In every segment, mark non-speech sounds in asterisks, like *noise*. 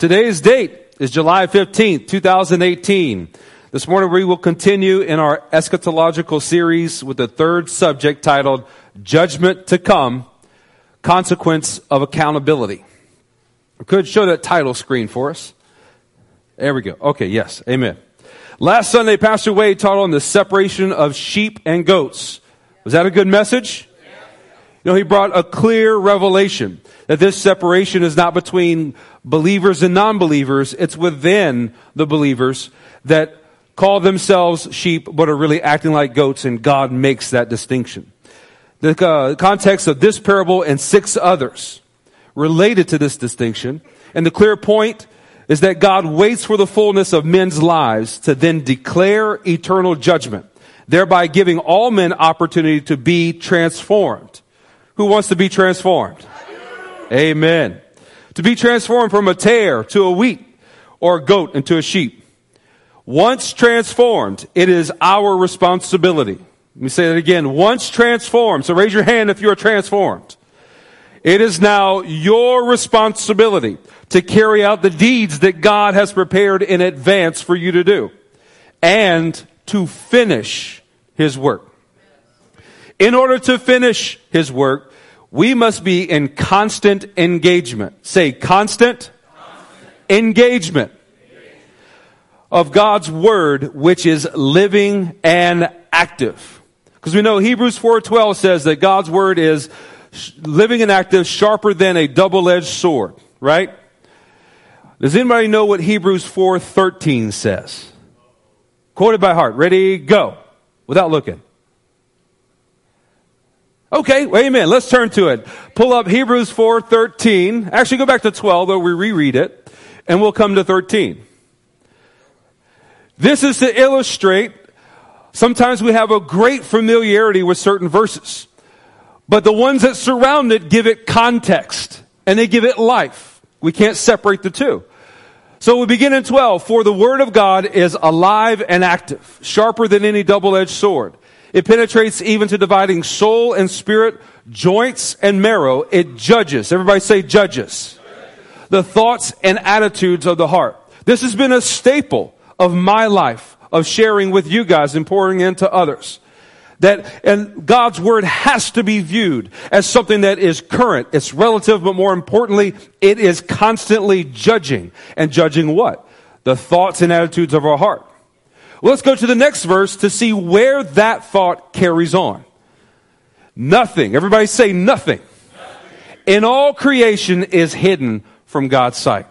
Today's date is July 15th, 2018. This morning we will continue in our eschatological series with the third subject titled Judgment to Come, Consequence of Accountability. I could show that title screen for us. There we go. Okay, yes. Amen. Last Sunday, Pastor Wade taught on the separation of sheep and goats. Was that a good message? You know, he brought a clear revelation that this separation is not between believers and non-believers. It's within the believers that call themselves sheep but are really acting like goats and God makes that distinction. The uh, context of this parable and six others related to this distinction and the clear point is that God waits for the fullness of men's lives to then declare eternal judgment, thereby giving all men opportunity to be transformed. Who wants to be transformed? Amen. To be transformed from a tare to a wheat or a goat into a sheep. Once transformed, it is our responsibility. Let me say that again. Once transformed, so raise your hand if you are transformed. It is now your responsibility to carry out the deeds that God has prepared in advance for you to do and to finish His work. In order to finish His work, we must be in constant engagement. Say constant, constant. Engagement, of God's word, which is living and active. Because we know Hebrews 4.12 says that God's word is living and active, sharper than a double-edged sword, right? Does anybody know what Hebrews 4.13 says? Quoted by heart. Ready, go. Without looking. Okay, amen. Let's turn to it. Pull up Hebrews 4:13. Actually, go back to 12, though we reread it, and we'll come to 13. This is to illustrate. Sometimes we have a great familiarity with certain verses, but the ones that surround it give it context and they give it life. We can't separate the two. So we begin in 12. For the word of God is alive and active, sharper than any double-edged sword it penetrates even to dividing soul and spirit, joints and marrow. It judges. Everybody say judges. The thoughts and attitudes of the heart. This has been a staple of my life of sharing with you guys and pouring into others. That, and God's word has to be viewed as something that is current. It's relative, but more importantly, it is constantly judging. And judging what? The thoughts and attitudes of our heart. Let's go to the next verse to see where that thought carries on. Nothing. Everybody say nothing. nothing. In all creation is hidden from God's sight.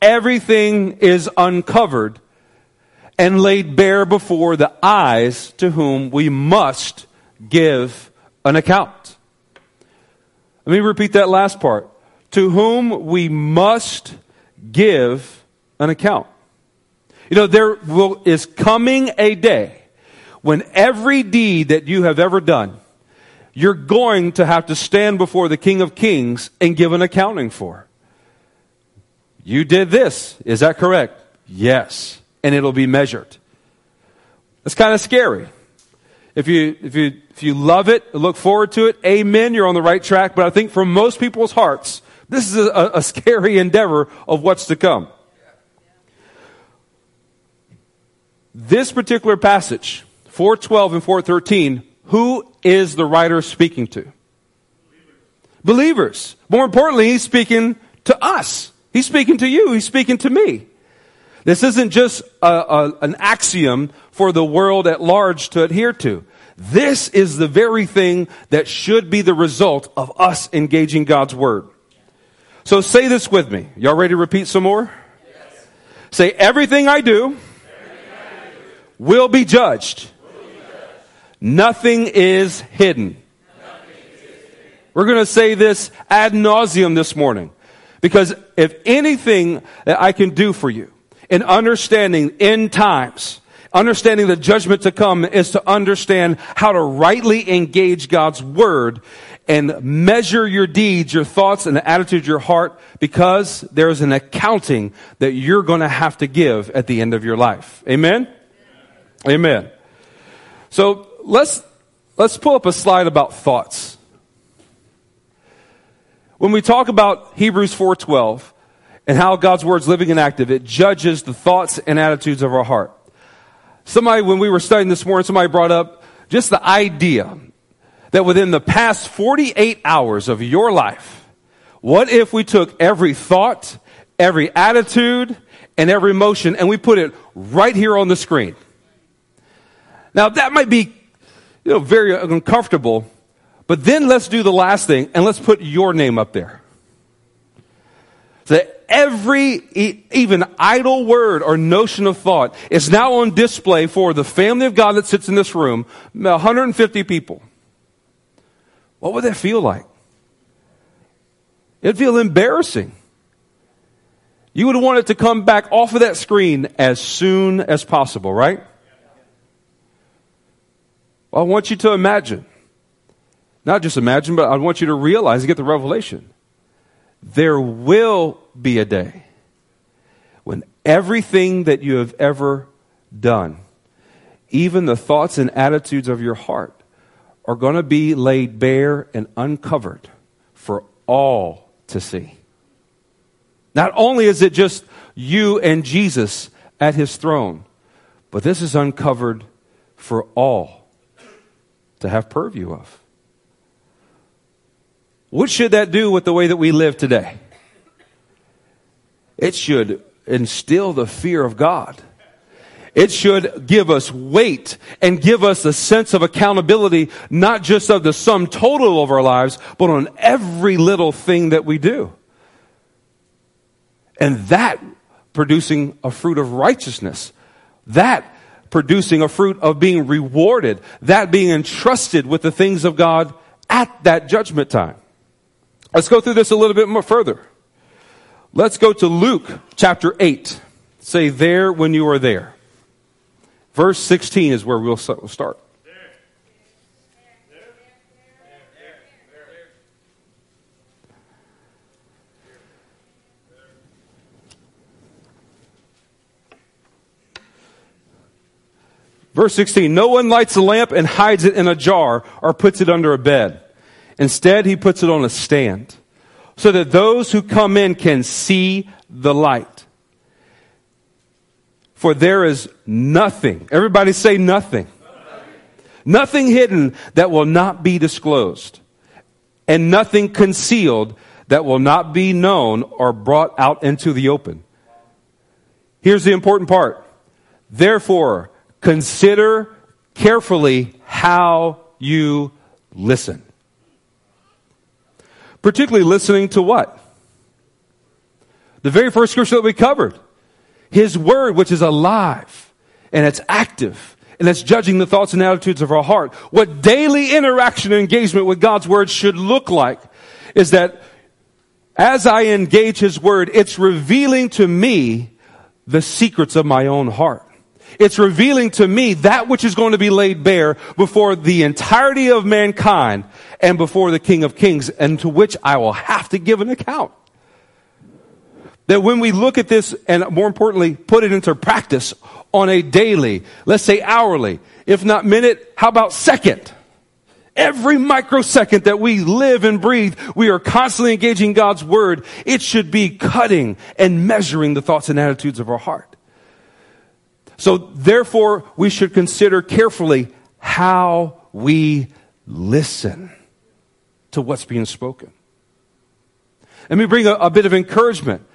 Everything is uncovered and laid bare before the eyes to whom we must give an account. Let me repeat that last part. To whom we must give an account. You know, there will, is coming a day when every deed that you have ever done, you're going to have to stand before the King of Kings and give an accounting for. You did this. Is that correct? Yes. And it'll be measured. It's kind of scary. If you, if you, if you love it, look forward to it, amen, you're on the right track. But I think for most people's hearts, this is a, a scary *laughs* endeavor of what's to come. This particular passage, 412 and 413, who is the writer speaking to? Believers. Believers. More importantly, he's speaking to us. He's speaking to you. He's speaking to me. This isn't just a, a, an axiom for the world at large to adhere to. This is the very thing that should be the result of us engaging God's Word. So say this with me. Y'all ready to repeat some more? Yes. Say, everything I do will be judged. Nothing is hidden. We're going to say this ad nauseum this morning. Because if anything that I can do for you in understanding end times, understanding the judgment to come is to understand how to rightly engage God's word and measure your deeds, your thoughts, and the attitude of your heart because there's an accounting that you're going to have to give at the end of your life. Amen? Amen. So let's, let's pull up a slide about thoughts. When we talk about Hebrews 4.12, and how God's Word's living and active. It judges the thoughts and attitudes of our heart. Somebody, when we were studying this morning, somebody brought up just the idea that within the past 48 hours of your life, what if we took every thought, every attitude, and every emotion and we put it right here on the screen? Now that might be, you know, very uncomfortable, but then let's do the last thing and let's put your name up there. So that every even idle word or notion of thought is now on display for the family of God that sits in this room, 150 people. What would that feel like? It'd feel embarrassing. You would want it to come back off of that screen as soon as possible, right? Well, I want you to imagine. Not just imagine, but I want you to realize and get the revelation. There will be a day when everything that you have ever done, even the thoughts and attitudes of your heart, are going to be laid bare and uncovered for all to see. Not only is it just you and Jesus at his throne, but this is uncovered for all to have purview of. What should that do with the way that we live today? It should instill the fear of God. It should give us weight and give us a sense of accountability, not just of the sum total of our lives, but on every little thing that we do. And that producing a fruit of righteousness. That producing a fruit of being rewarded. That being entrusted with the things of God at that judgment time. Let's go through this a little bit more further. Let's go to Luke chapter 8. Say there when you are there. Verse 16 is where we'll start. Verse 16, no one lights a lamp and hides it in a jar or puts it under a bed. Instead, he puts it on a stand so that those who come in can see the light. For there is nothing, everybody say nothing, nothing, hidden that will not be disclosed, and nothing concealed that will not be known or brought out into the open. Here's the important part. Therefore, consider carefully how you listen. Particularly listening to what? The very first scripture that we covered. His word, which is alive and it's active and it's judging the thoughts and attitudes of our heart. What daily interaction and engagement with God's word should look like is that as I engage his word, it's revealing to me the secrets of my own heart. It's revealing to me that which is going to be laid bare before the entirety of mankind and before the King of Kings and to which I will have to give an account. That when we look at this and more importantly, put it into practice on a daily, let's say hourly, if not minute, how about second? Every microsecond that we live and breathe, we are constantly engaging God's word. It should be cutting and measuring the thoughts and attitudes of our heart. So therefore, we should consider carefully how we listen to what's being spoken. Let me bring a, a bit of encouragement.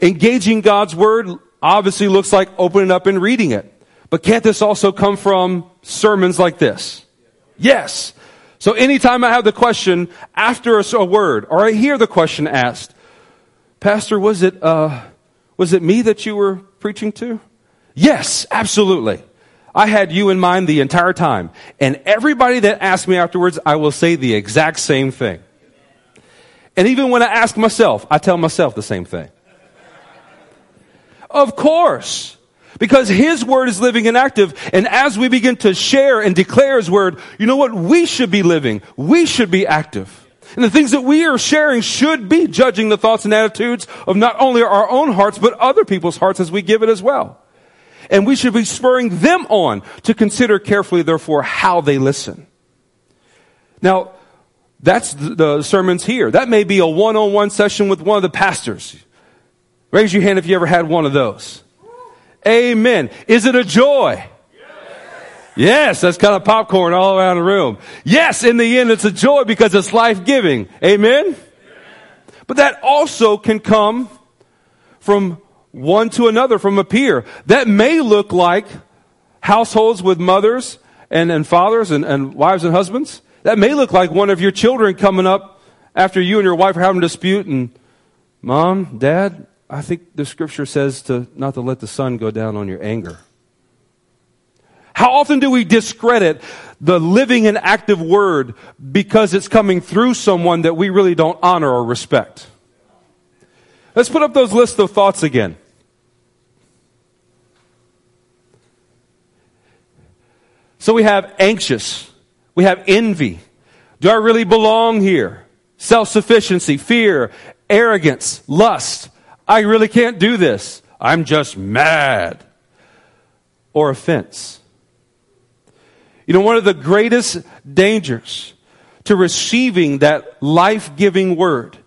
Engaging God's word obviously looks like opening up and reading it. But can't this also come from sermons like this? Yes. So anytime I have the question after a, word, or I hear the question asked, Pastor, was it, uh, was it me that you were preaching to? Yes, absolutely. I had you in mind the entire time. And everybody that asks me afterwards, I will say the exact same thing. And even when I ask myself, I tell myself the same thing. Of course. Because His Word is living and active. And as we begin to share and declare His Word, you know what? We should be living. We should be active. And the things that we are sharing should be judging the thoughts and attitudes of not only our own hearts, but other people's hearts as we give it as well. And we should be spurring them on to consider carefully, therefore, how they listen. Now, that's the, sermons here. That may be a one-on-one session with one of the pastors. Raise your hand if you ever had one of those. Amen. Is it a joy? Yes, that's kind of popcorn all around the room. Yes, in the end, it's a joy because it's life giving. Amen? But that also can come from one to another, from a peer. That may look like households with mothers and, and fathers and, and wives and husbands. That may look like one of your children coming up after you and your wife are having a dispute and, Mom, Dad, I think the scripture says to not to let the sun go down on your anger. How often do we discredit the living and active word because it's coming through someone that we really don't honor or respect? Let's put up those lists of thoughts again. So we have anxious, we have envy. Do I really belong here? Self sufficiency, fear, arrogance, lust. I really can't do this. I'm just mad. Or offense. You know, one of the greatest dangers to receiving that life giving word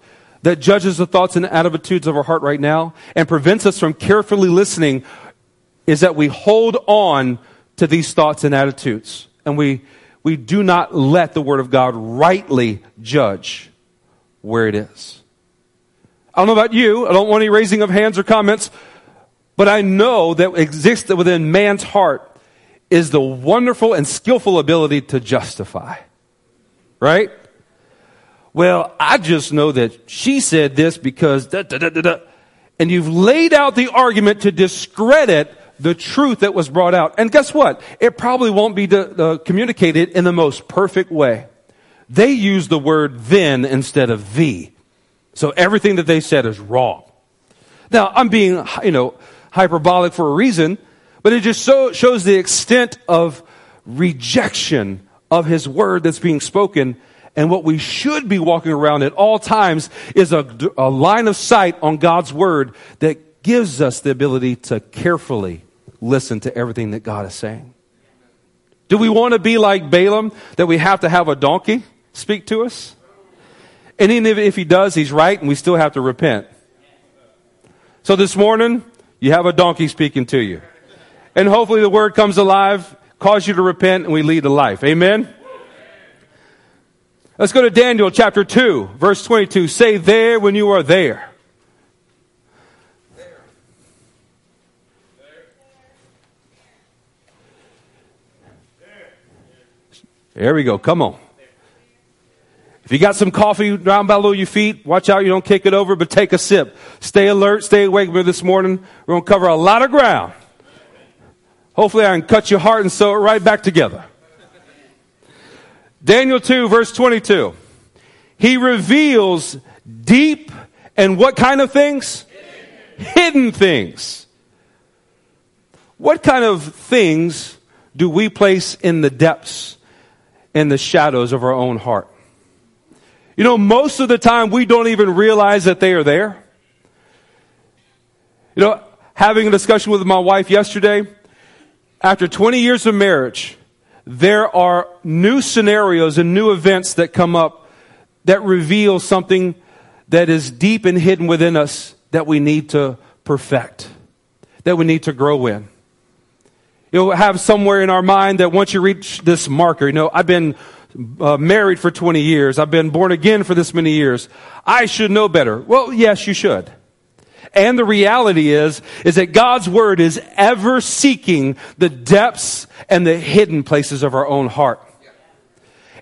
that judges the thoughts and attitudes of our heart right now and prevents us from carefully listening is that we hold on to these thoughts and attitudes and we, we do not let the Word of God rightly judge where it is. I don't know about you. I don't want any raising of hands or comments, but I know that exists within man's heart is the wonderful and skillful ability to justify. Right? Well, I just know that she said this because da, da, da, da, da. And you've laid out the argument to discredit the truth that was brought out. And guess what? It probably won't be uh, communicated in the most perfect way. They use the word then instead of the. So everything that they said is wrong. Now, I'm being, you know, hyperbolic for a reason but it just so, shows the extent of rejection of his word that's being spoken. And what we should be walking around at all times is a, a line of sight on God's word that gives us the ability to carefully listen to everything that God is saying. Do we want to be like Balaam, that we have to have a donkey speak to us? And even if he does, he's right, and we still have to repent. So this morning, you have a donkey speaking to you. And hopefully the word comes alive, cause you to repent, and we lead a life. Amen? Let's go to Daniel chapter 2, verse 22. Say there when you are there. There we go. Come on. If you got some coffee down below your feet, watch out you don't kick it over, but take a sip. Stay alert, stay awake this morning. We're going to cover a lot of ground. Hopefully, I can cut your heart and sew it right back together. Daniel 2, verse 22. He reveals deep and what kind of things? Hidden, Hidden things. What kind of things do we place in the depths and the shadows of our own heart? You know, most of the time we don't even realize that they are there. You know, having a discussion with my wife yesterday, after 20 years of marriage, there are new scenarios and new events that come up that reveal something that is deep and hidden within us that we need to perfect, that we need to grow in. You'll have somewhere in our mind that once you reach this marker, you know, I've been uh, married for 20 years, I've been born again for this many years, I should know better. Well, yes, you should. And the reality is, is that God's word is ever seeking the depths and the hidden places of our own heart.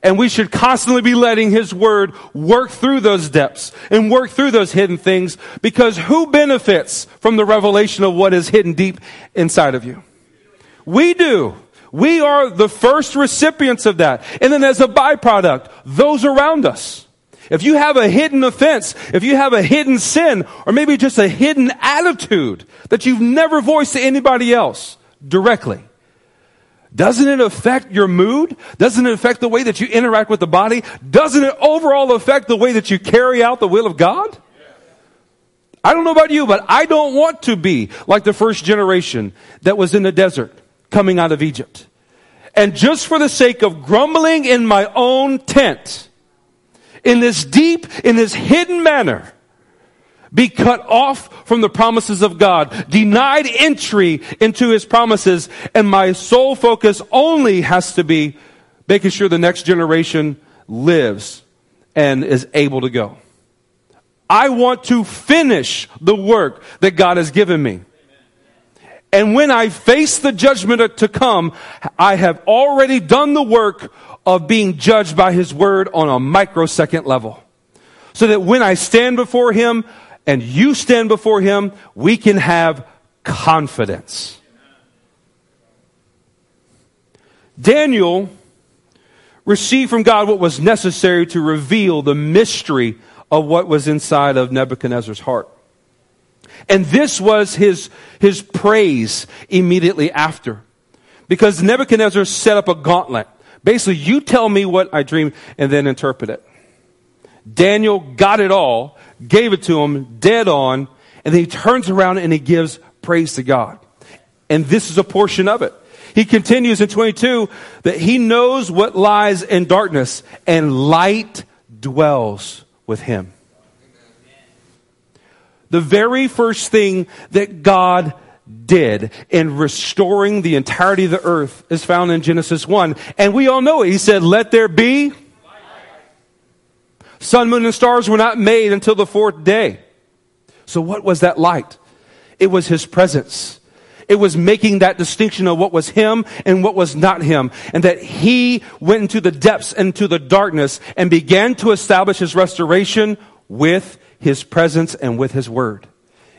And we should constantly be letting His Word work through those depths and work through those hidden things because who benefits from the revelation of what is hidden deep inside of you? We do. We are the first recipients of that. And then as a byproduct, those around us. If you have a hidden offense, if you have a hidden sin, or maybe just a hidden attitude that you've never voiced to anybody else directly, doesn't it affect your mood? Doesn't it affect the way that you interact with the body? Doesn't it overall affect the way that you carry out the will of God? I don't know about you, but I don't want to be like the first generation that was in the desert coming out of Egypt. And just for the sake of grumbling in my own tent, in this deep, in this hidden manner, be cut off from the promises of God, denied entry into his promises, and my sole focus only has to be making sure the next generation lives and is able to go. I want to finish the work that God has given me. And when I face the judgment to come, I have already done the work of being judged by His Word on a microsecond level. So that when I stand before Him and you stand before Him, we can have confidence. Daniel received from God what was necessary to reveal the mystery of what was inside of Nebuchadnezzar's heart. And this was his, his praise immediately after. Because Nebuchadnezzar set up a gauntlet. Basically, you tell me what I dream and then interpret it. Daniel got it all, gave it to him dead on, and then he turns around and he gives praise to God. And this is a portion of it. He continues in 22 that he knows what lies in darkness and light dwells with him. The very first thing that God did in restoring the entirety of the earth is found in Genesis 1. And we all know it. He said, Let there be. Sun, moon, and stars were not made until the fourth day. So, what was that light? It was His presence. It was making that distinction of what was him and what was not him. And that he went into the depths, into the darkness, and began to establish his restoration with his presence and with his word.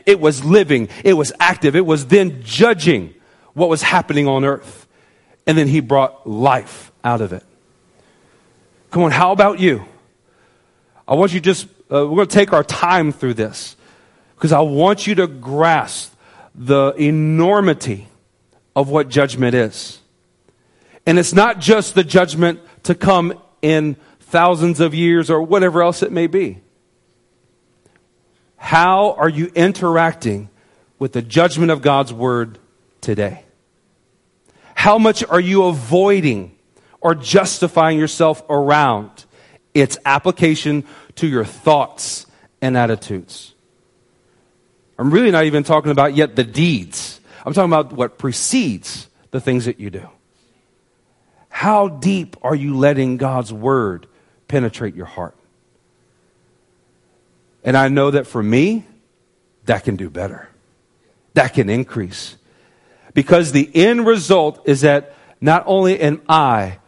It was living, it was active, it was then judging what was happening on earth. And then he brought life out of it. Come on, how about you? I want you just, uh, we're going to take our time through this because I want you to grasp the enormity of what judgment is. And it's not just the judgment to come in thousands of years or whatever else it may be. How are you interacting with the judgment of God's word today? How much are you avoiding or justifying yourself around its application to your thoughts and attitudes? I'm really not even talking about yet the deeds. I'm talking about what precedes the things that you do. How deep are you letting God's word penetrate your heart? And I know that for me, that can do better. That can increase. Because the end result is that not only am I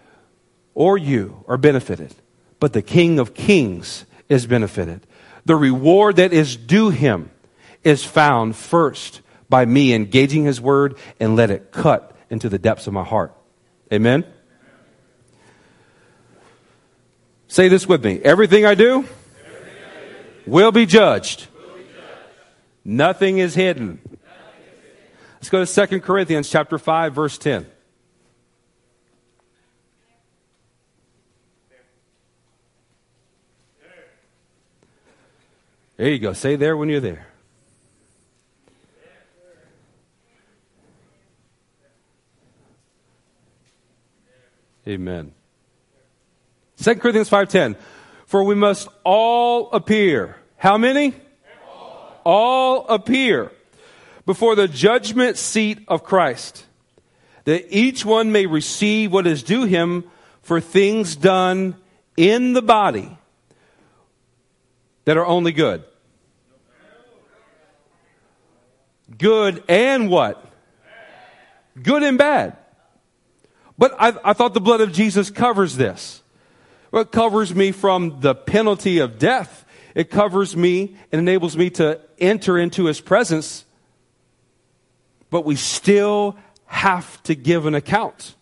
or you are benefited, but the King of Kings is benefited. The reward that is due him is found first by me engaging his word and let it cut into the depths of my heart. Amen? Say this with me. Everything I do, Everything I do will, be judged. Nothing is hidden. Let's go to 2 Corinthians chapter 5 verse 10. There you go. Say there when you're there. Amen. 2 Corinthians 5.10. For we must all appear. How many? All. all appear before the judgment seat of Christ, that each one may receive what is due him for things done in the body that are only good. Good and what? Good and bad. But I, I thought the blood of Jesus covers this. Well, it covers me from the penalty of death. It covers me and enables me to enter into his presence. But we still have to give an account.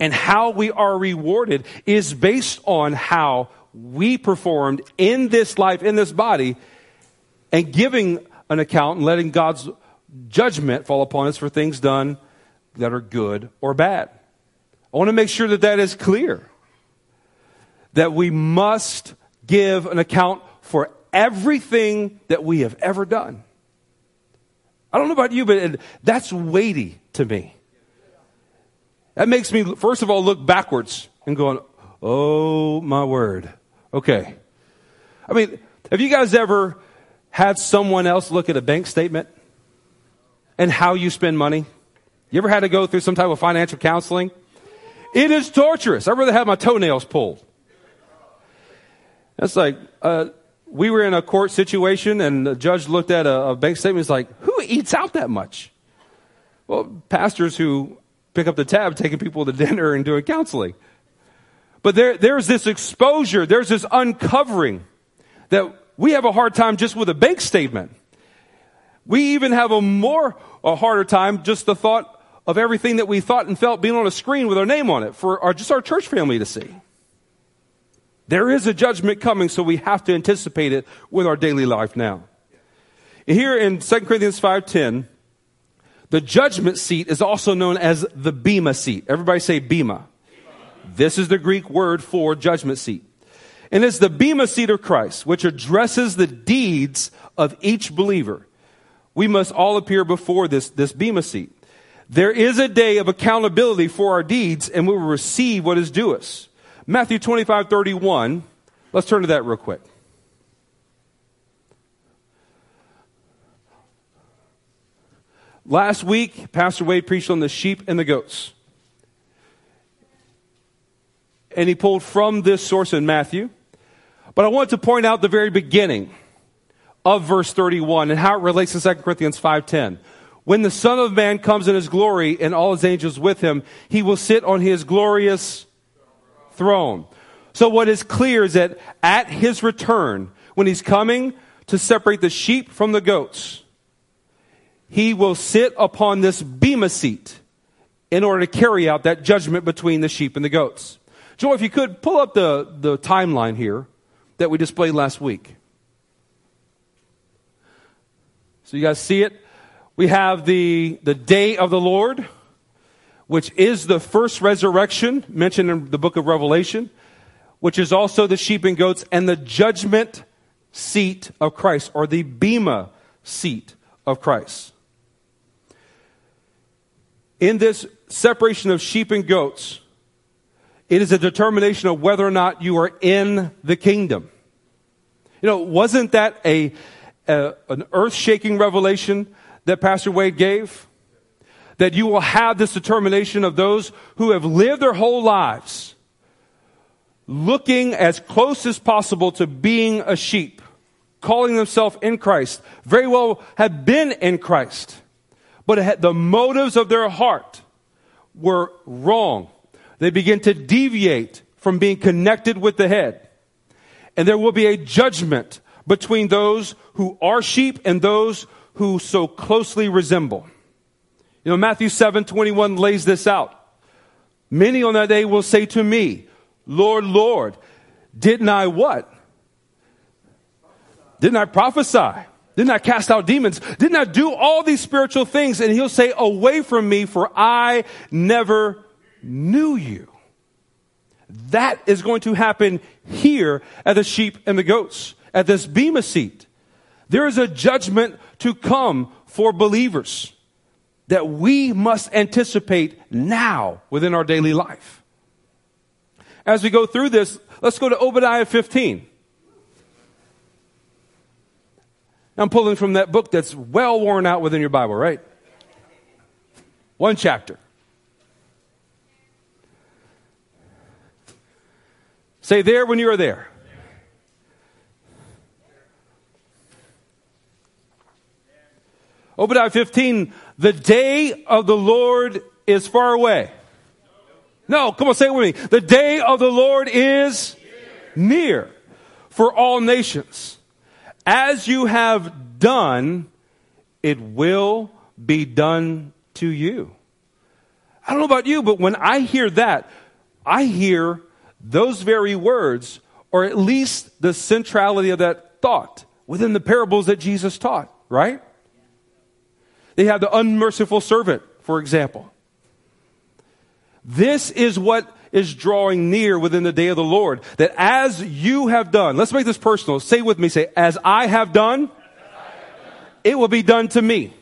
And how we are rewarded is based on how we performed in this life, in this body, and giving an account and letting God's judgment fall upon us for things done that are good or bad. I want to make sure that that is clear. That we must give an account for everything that we have ever done. I don't know about you, but that's weighty to me. That makes me, first of all, look backwards and going, oh my word. Okay. I mean, have you guys ever had someone else look at a bank statement and how you spend money? You ever had to go through some type of financial counseling? It is torturous. I'd rather have my toenails pulled. That's like, uh, we were in a court situation and the judge looked at a, a bank statement. and He's like, who eats out that much? Well, pastors who pick up the tab, taking people to *laughs* dinner and doing counseling. But there, there's this exposure, there's this uncovering that we have a hard time just with a bank statement. We even have a more, a harder time just the thought of everything that we thought and felt being on a screen with our name on it for our, just our church family to see. There is a judgment coming, so we have to anticipate it with our daily life now. Here in 2 Corinthians 5.10, the judgment seat is also known as the Bema seat. Everybody say Bema. This is the Greek word for judgment seat. And it's the Bema seat of Christ, which addresses the deeds of each believer. We must all appear before this, this Bema seat. There is a day of accountability for our deeds, and we will receive what is due us. Matthew 25, 31. Let's turn to that real quick. Last week, Pastor Wade preached on the sheep and the goats. And he pulled from this source in Matthew. But I want to point out the very beginning of verse 31 and how it relates to 2 Corinthians 5:10. When the Son of Man comes in his glory and all his angels with him, he will sit on his glorious throne. So what is clear is that at his return, when he's coming to separate the sheep from the goats, he will sit upon this bema seat in order to carry out that judgment between the sheep and the goats. Joe, if you could pull up the, the timeline here that we displayed last week. So you guys see it? We have the, the day of the Lord, which is the first resurrection mentioned in the book of Revelation, which is also the sheep and goats, and the judgment seat of Christ, or the Bema seat of Christ. In this separation of sheep and goats, it is a determination of whether or not you are in the kingdom. You know, wasn't that a, a an earth shaking revelation that Pastor Wade gave? That you will have this determination of those who have lived their whole lives looking as close as possible to being a sheep, calling themselves in Christ, very well have been in Christ, but the motives of their heart were wrong. They begin to deviate from being connected with the head. And there will be a judgment between those who are sheep and those who so closely resemble. You know, Matthew 7 21 lays this out. Many on that day will say to me, Lord, Lord, didn't I what? Didn't I prophesy? Didn't I cast out demons? Didn't I do all these spiritual things? And he'll say, away from me, for I never knew you. That is going to happen here at the sheep and the goats, at this Bema seat. There is a judgment to come for believers that we must anticipate now within our daily life. As we go through this, let's go to Obadiah 15. I'm pulling from that book that's well worn out within your Bible, right? One chapter. Say there when you are there. Obadiah 15, the day of the Lord is far away. No, come on, say it with me. The day of the Lord is near for all nations. As you have done, it will be done to you. I don't know about you, but when I hear that, I hear those very words, or at least the centrality of that thought within the parables that Jesus taught, right? They have the unmerciful servant, for example. This is what is drawing near within the day of the Lord. That as you have done, let's make this personal. Say with me, say, as I have done, it will be done to me.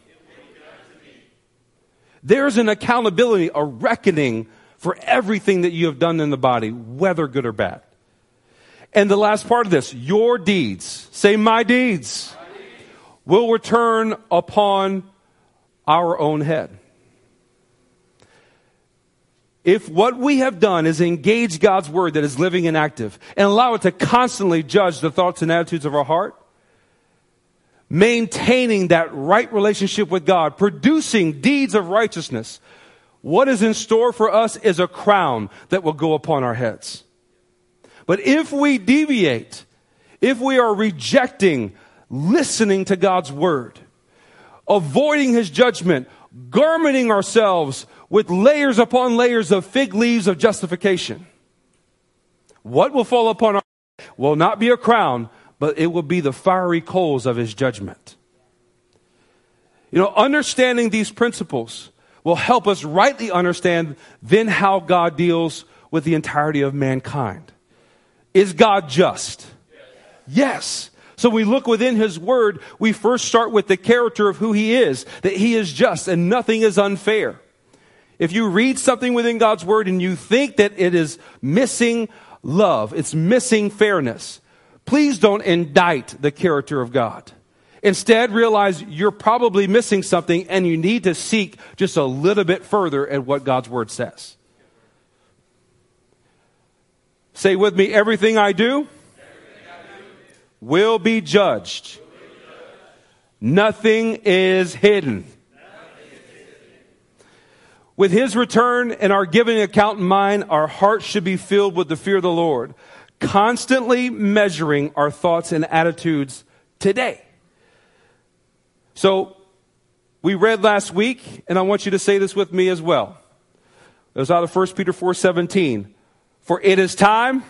There's an accountability, a reckoning for everything that you have done in the body, whether good or bad. And the last part of this, your deeds. Say, my deeds. will return upon our own head. If what we have done is engage God's word that is living and active and allow it to constantly judge the thoughts and attitudes of our heart, maintaining that right relationship with God, producing deeds of righteousness, what is in store for us is a crown that will go upon our heads. But if we deviate, if we are rejecting listening to God's word, avoiding his judgment, garmenting ourselves with layers upon layers of fig leaves of justification, what will fall upon our will not be a crown, but it will be the fiery coals of his judgment. You know, understanding these principles will help us rightly understand then how God deals with the entirety of mankind. Is God just? Yes. So we look within His Word, we first start with the character of who He is, that He is just and nothing is unfair. If you read something within God's Word and you think that it is missing love, it's missing fairness, please don't indict the character of God. Instead, realize you're probably missing something and you need to seek just a little bit further at what God's Word says. Say with me, everything I do, Will, be judged. Nothing is hidden. With his return and our giving account in mind, our hearts should be filled with the fear of the Lord, constantly measuring our thoughts and attitudes today. So, we read last week, and I want you to say this with me as well. It was out of 1 Peter 4 17. For it is time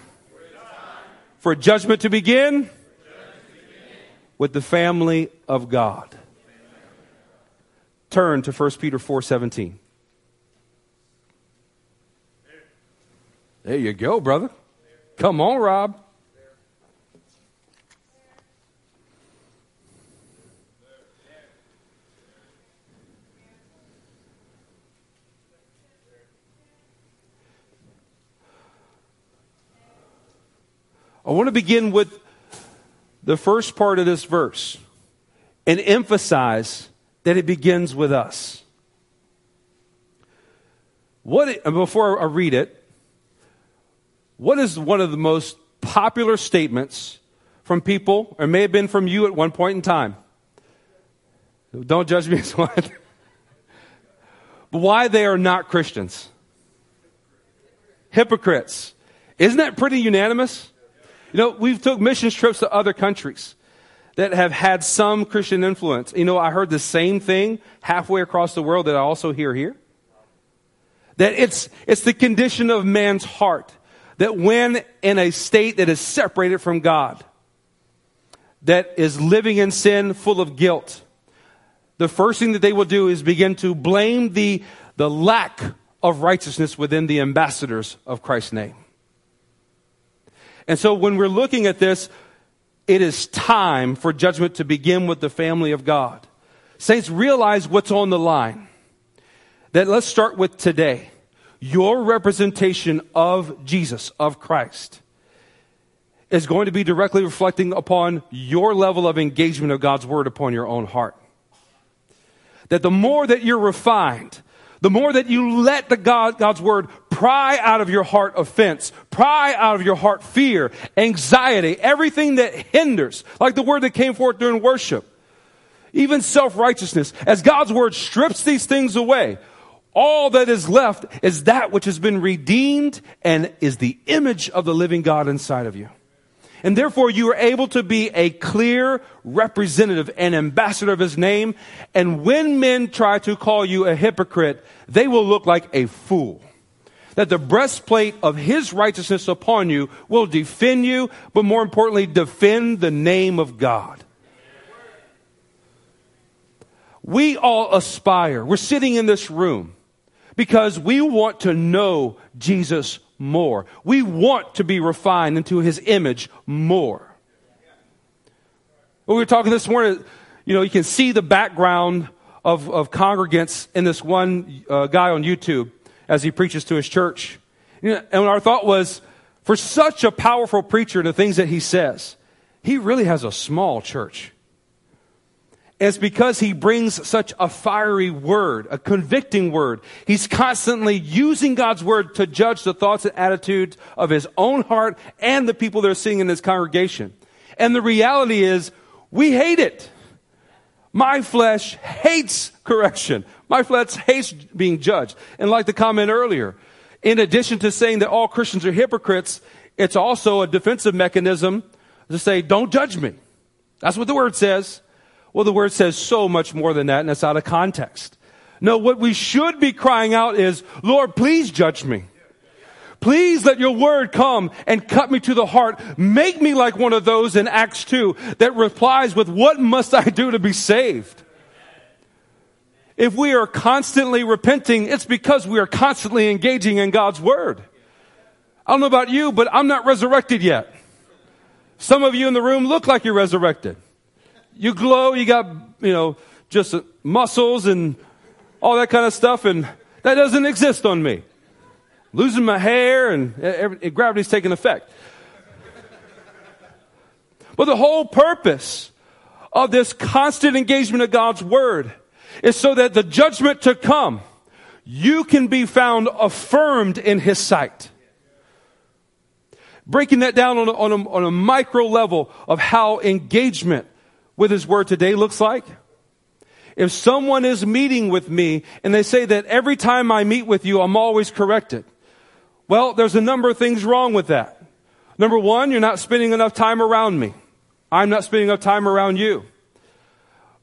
for judgment to begin with the family of God. Turn to 1 Peter 4 17. There you go, brother. Come on, Rob. I want to begin with the first part of this verse and emphasize that it begins with us. What before I read it, what is one of the most popular statements from people, or may have been from you at one point in time? Don't judge me *laughs* as one. but why they are not Christians? Hypocrites. Isn't that pretty unanimous? You know, we've took mission trips to other countries that have had some Christian influence. You know, I heard the same thing halfway across the world that I also hear here. That it's, it's the condition of man's heart that when in a state that is separated from God, that is living in sin, full of guilt, the first thing that they will do is begin to blame the, the lack of righteousness within the ambassadors of Christ's name. And so when we're looking at this, it is time for judgment to begin with the family of God. Saints, realize what's on the line. That let's start with today. Your representation of Jesus, of Christ, is going to be directly reflecting upon your level of engagement of God's word upon your own heart. That the more that you're refined, the more that you let the God, God's word pry out of your heart offense, pry out of your heart fear, anxiety, everything that hinders, like the word that came forth during worship, even self-righteousness, as God's word strips these things away, all that is left is that which has been redeemed and is the image of the living God inside of you. And therefore you are able to be a clear representative and ambassador of his name. And when men try to call you a hypocrite, they will look like a fool. That the breastplate of his righteousness upon you will defend you, but more importantly, defend the name of God. We all aspire. We're sitting in this room because we want to know Jesus more. We want to be refined into his image more. We were talking this morning, you know, you can see the background of, of congregants in this one uh, guy on YouTube as he preaches to his church. And our thought was, for such a powerful preacher, the things that he says, he really has a small church. it's because he brings such a fiery word, a convicting word. He's constantly using God's word to judge the thoughts and attitudes of his own heart and the people that are seeing in his congregation. And the reality is, we hate it. My flesh hates correction. My flesh hates being judged. And like the comment earlier, in addition to saying that all Christians are hypocrites, it's also a defensive mechanism to say, don't judge me. That's what the word says. Well, the word says so much more than that, and it's out of context. No, what we should be crying out is, Lord, please judge me. Please let your word come and cut me to the heart. Make me like one of those in Acts 2 that replies with, what must I do to be saved? If we are constantly repenting, it's because we are constantly engaging in God's word. I don't know about you, but I'm not resurrected yet. Some of you in the room look like you're resurrected. You glow, you got, you know, just muscles and all that kind of stuff, and that doesn't exist on me. Losing my hair and gravity's taking effect. But the whole purpose of this constant engagement of God's Word is so that the judgment to come, you can be found affirmed in His sight. Breaking that down on a, on a, on a micro level of how engagement with His Word today looks like. If someone is meeting with me and they say that every time I meet with you, I'm always corrected. Well, there's a number of things wrong with that. Number one, you're not spending enough time around me. I'm not spending enough time around you.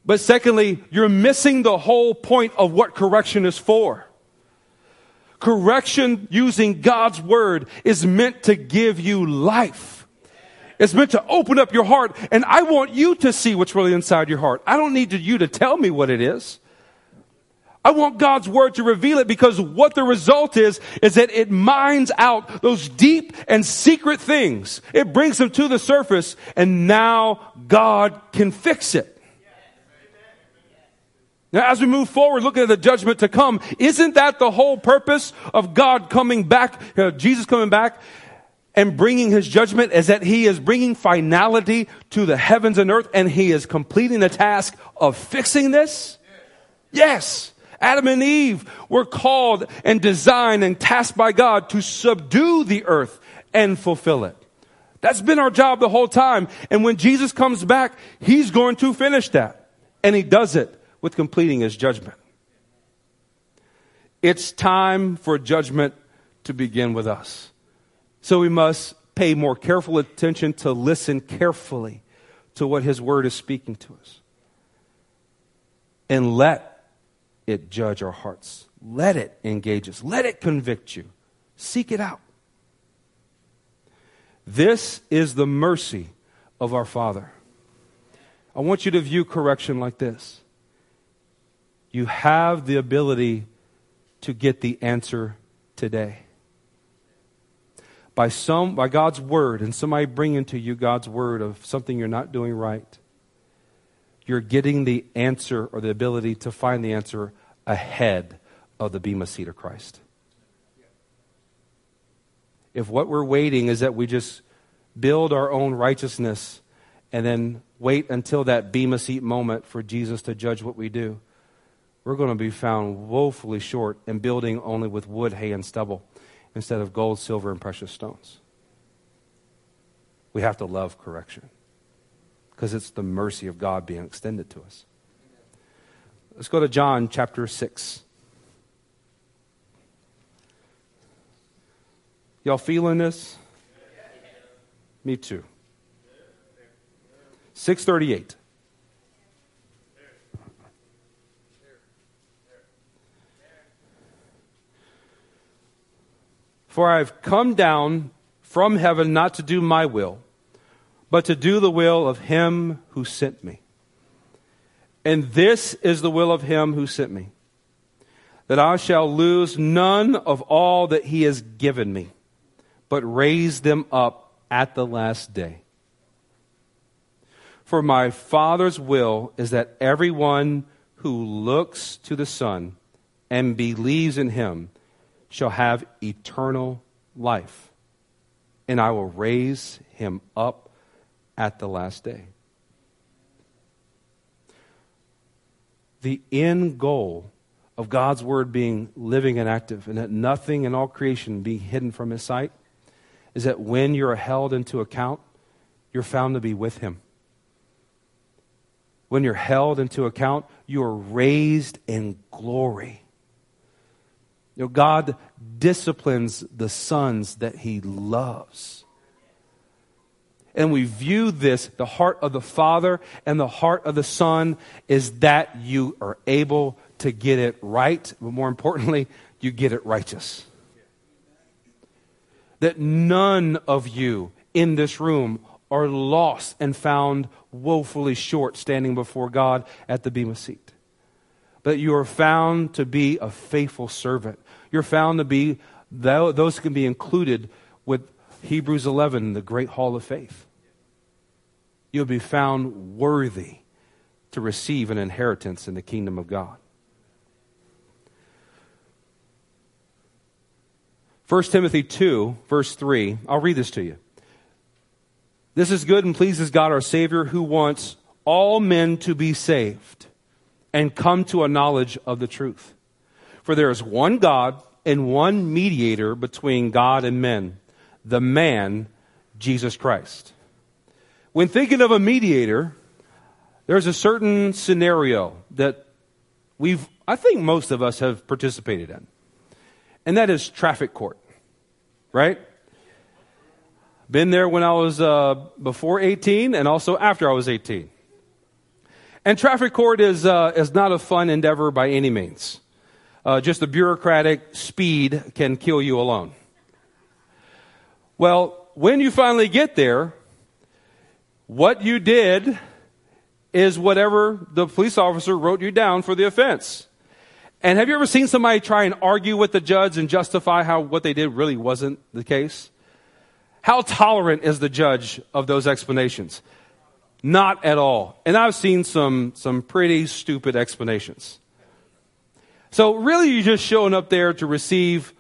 But secondly, you're missing the whole point of what correction is for. Correction using God's word is meant to give you life. It's meant to open up your heart, and I want you to see what's really inside your heart. I don't need you to tell me what it is. I want God's word to reveal it because what the result is, is that it mines out those deep and secret things. It brings them to the surface, and now God can fix it. Now, as we move forward, looking at the judgment to come, isn't that the whole purpose of God coming back, uh, Jesus coming back? and bringing his judgment is that he is bringing finality to the heavens and earth and he is completing the task of fixing this? Yes. Adam and Eve were called and designed and tasked by God to subdue the earth and fulfill it. That's been our job the whole time. And when Jesus comes back, he's going to finish that. And he does it with completing his judgment. It's time for judgment to begin with us. So we must pay more careful attention to listen carefully to what His Word is speaking to us. And let it judge our hearts. Let it engage us. Let it convict you. Seek it out. This is the mercy of our Father. I want you to view correction like this you have the ability to get the answer today by some by God's word and somebody bringing to you God's word of something you're not doing right, you're getting the answer or the ability to find the answer ahead of the bema seat of Christ. If what we're waiting is that we just build our own righteousness and then wait until that bema seat moment for Jesus to judge what we do, we're going to be found woefully short and building only with wood, hay, and stubble instead of gold, silver, and precious stones. We have to love correction because it's the mercy of God being extended to us. Let's go to John chapter 6. Y'all feeling this? Me too. 638. For I have come down from heaven not to do my will, but to do the will of him who sent me. And this is the will of him who sent me, that I shall lose none of all that he has given me, but raise them up at the last day. For my Father's will is that everyone who looks to the Son and believes in him shall have eternal life, and I will raise him up at the last day. the end goal of God's word being living and active, and that nothing in all creation be hidden from his sight, is that when you're held into account, you're found to be with him. When you're held into account, you are raised in glory. You know, God disciplines the sons that he loves. And we view this, the heart of the Father and the heart of the Son, is that you are able to get it right, but more importantly, you get it righteous. That none of you in this room are lost and found woefully short standing before God at the Bema seat. But you are found to be a faithful servant. You're found to be, those can be included with Hebrews 11, the great hall of faith. You'll be found worthy to receive an inheritance in the kingdom of God. 1 Timothy 2, verse 3, I'll read this to you. This is good and pleases God our Savior, who wants all men to be saved and come to a knowledge of the truth. For there is one God and one mediator between God and men, the man, Jesus Christ. When thinking of a mediator, there's a certain scenario that we've, I think most of us have participated in and that is traffic court, right? Been there when I was uh, before 18 and also after I was 18. And traffic court is, uh, is not a fun endeavor by any means. Uh, just the bureaucratic speed can kill you alone. Well, when you finally get there, what you did is whatever the police officer wrote you down for the offense. And have you ever seen somebody try and argue with the judge and justify how what they did really wasn't the case? How tolerant is the judge of those explanations? Not at all. And I've seen some, some pretty stupid explanations. So really you're just showing up there to receive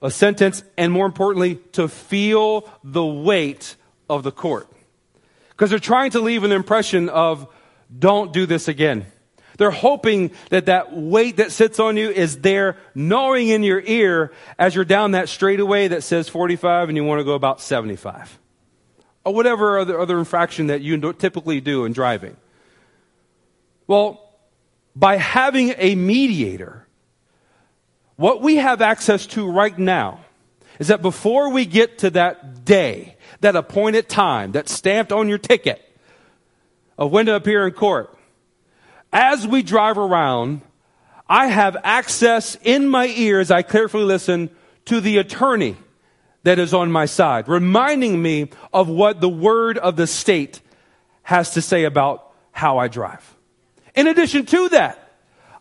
a sentence and more importantly, to feel the weight of the court. Because they're trying to leave an impression of, don't do this again. They're hoping that that weight that sits on you is there gnawing in your ear as you're down that straightaway that says 45 and you want to go about 75. Or whatever other, other infraction that you typically do in driving. Well, by having a mediator, what we have access to right now is that before we get to that day, that appointed time, that stamped on your ticket of when to appear in court, as we drive around, I have access in my ears, I carefully listen to the attorney that is on my side, reminding me of what the word of the state has to say about how I drive. In addition to that,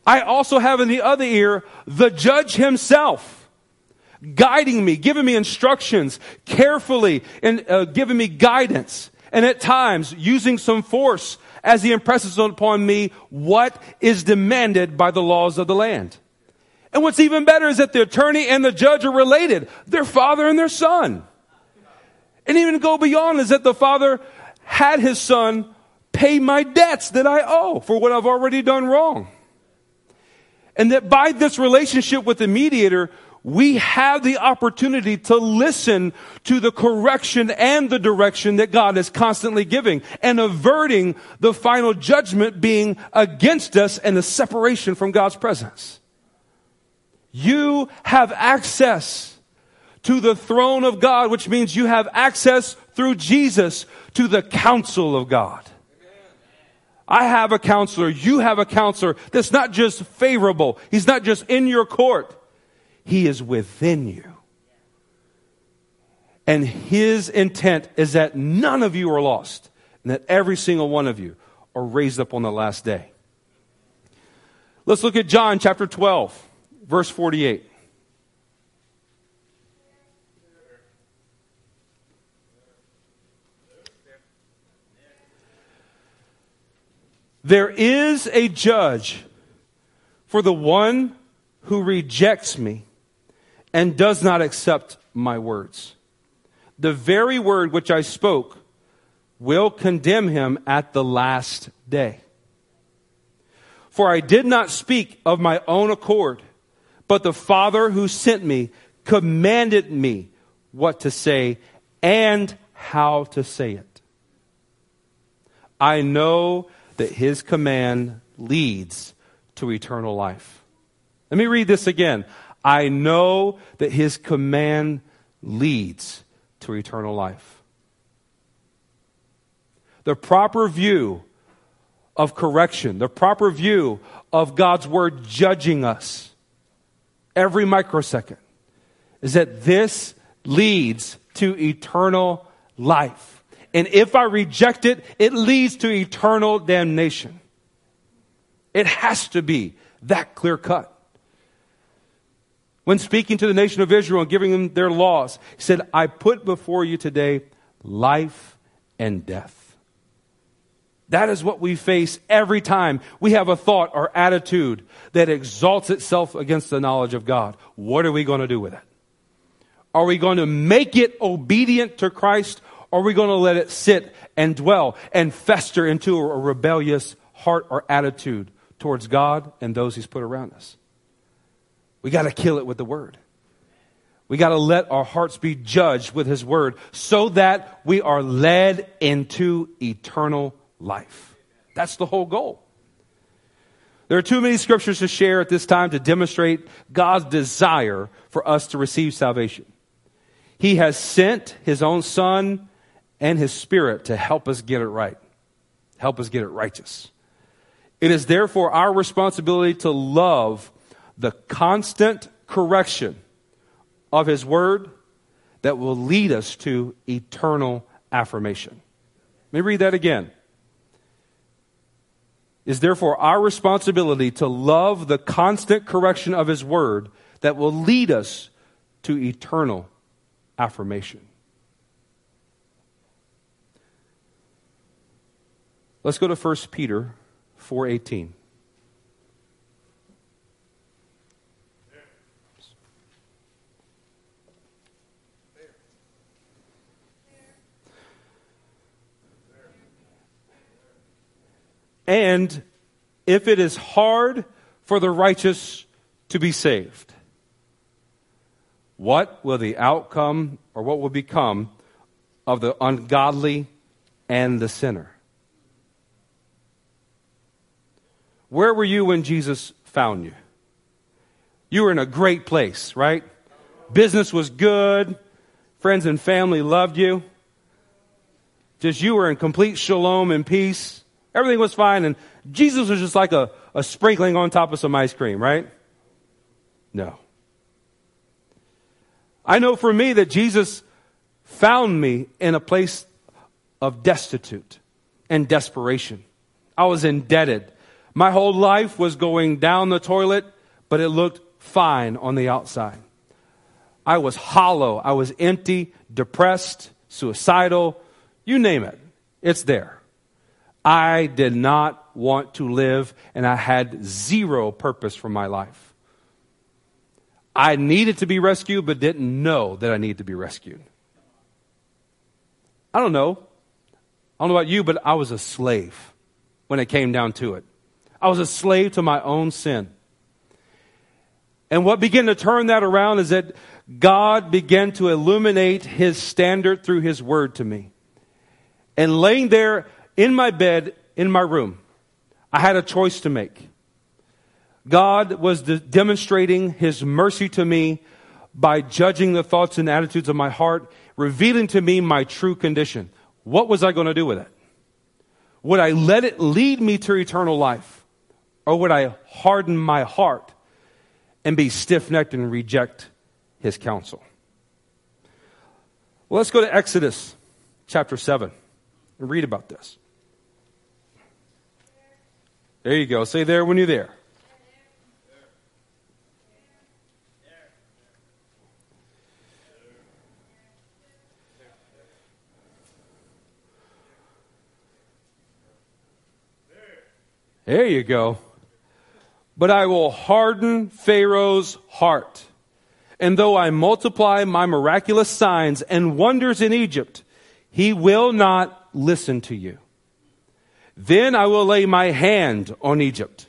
I also have in the other ear the judge himself guiding me, giving me instructions carefully and uh, giving me guidance. And at times using some force as he impresses upon me what is demanded by the laws of the land. And what's even better is that the attorney and the judge are related. They're father and their son. And even go beyond is that the father had his son pay my debts that I owe for what I've already done wrong. And that by this relationship with the mediator, we have the opportunity to listen to the correction and the direction that God is constantly giving and averting the final judgment being against us and the separation from God's presence. You have access to the throne of God, which means you have access through Jesus to the counsel of God. I have a counselor. You have a counselor that's not just favorable. He's not just in your court. He is within you. And his intent is that none of you are lost and that every single one of you are raised up on the last day. Let's look at John chapter 12, verse 48. There is a judge for the one who rejects me and does not accept my words. The very word which I spoke will condemn him at the last day. For I did not speak of my own accord, but the Father who sent me commanded me what to say and how to say it. I know that his command leads to eternal life. Let me read this again. I know that his command leads to eternal life. The proper view of correction, the proper view of God's word judging us every microsecond is that this leads to eternal life. And if I reject it, it leads to eternal damnation. It has to be that clear cut. When speaking to the nation of Israel and giving them their laws, he said, I put before you today life and death. That is what we face every time we have a thought or attitude that exalts itself against the knowledge of God. What are we going to do with it? Are we going to make it obedient to Christ are we going to let it sit and dwell and fester into a rebellious heart or attitude towards God and those He's put around us? We got to kill it with the Word. We got to let our hearts be judged with His Word so that we are led into eternal life. That's the whole goal. There are too many scriptures to share at this time to demonstrate God's desire for us to receive salvation. He has sent His own Son and His Spirit to help us get it right, help us get it righteous. It is therefore our responsibility to love the constant correction of His Word that will lead us to eternal affirmation. Let me read that again is therefore our responsibility to love the constant correction of His Word that will lead us to eternal affirmation. Let's go to 1 Peter 4:18. and if it is hard for the righteous to be saved, what will the outcome or what will become of the ungodly and the sinner? Where were you when Jesus found you? You were in a great place, right? Business was good. Friends and family loved you. Just you were in complete shalom and peace. Everything was fine, and Jesus was just like a, a sprinkling on top of some ice cream, right? No. I know for me that Jesus found me in a place of destitute and desperation. I was indebted. My whole life was going down the toilet, but it looked fine on the outside. I was hollow. I was empty, depressed, suicidal, you name it. It's there. I did not want to live, and I had zero purpose for my life. I needed to be rescued, but didn't know that I needed to be rescued. I don't know. I don't know about you, but I was a slave when it came down to it. I was a slave to my own sin. And what began to turn that around is that God began to illuminate his standard through his word to me. And laying there in my bed, in my room, I had a choice to make. God was de- demonstrating his mercy to me by judging the thoughts and attitudes of my heart, revealing to me my true condition. What was I going to do with it? Would I let it lead me to eternal life? Or would I harden my heart and be stiff necked and reject his counsel? Well, let's go to Exodus chapter 7 and read about this. There you go. Say there when you're there. There you go. But I will harden Pharaoh's heart. And though I multiply my miraculous signs and wonders in Egypt, he will not listen to you. Then I will lay my hand on Egypt,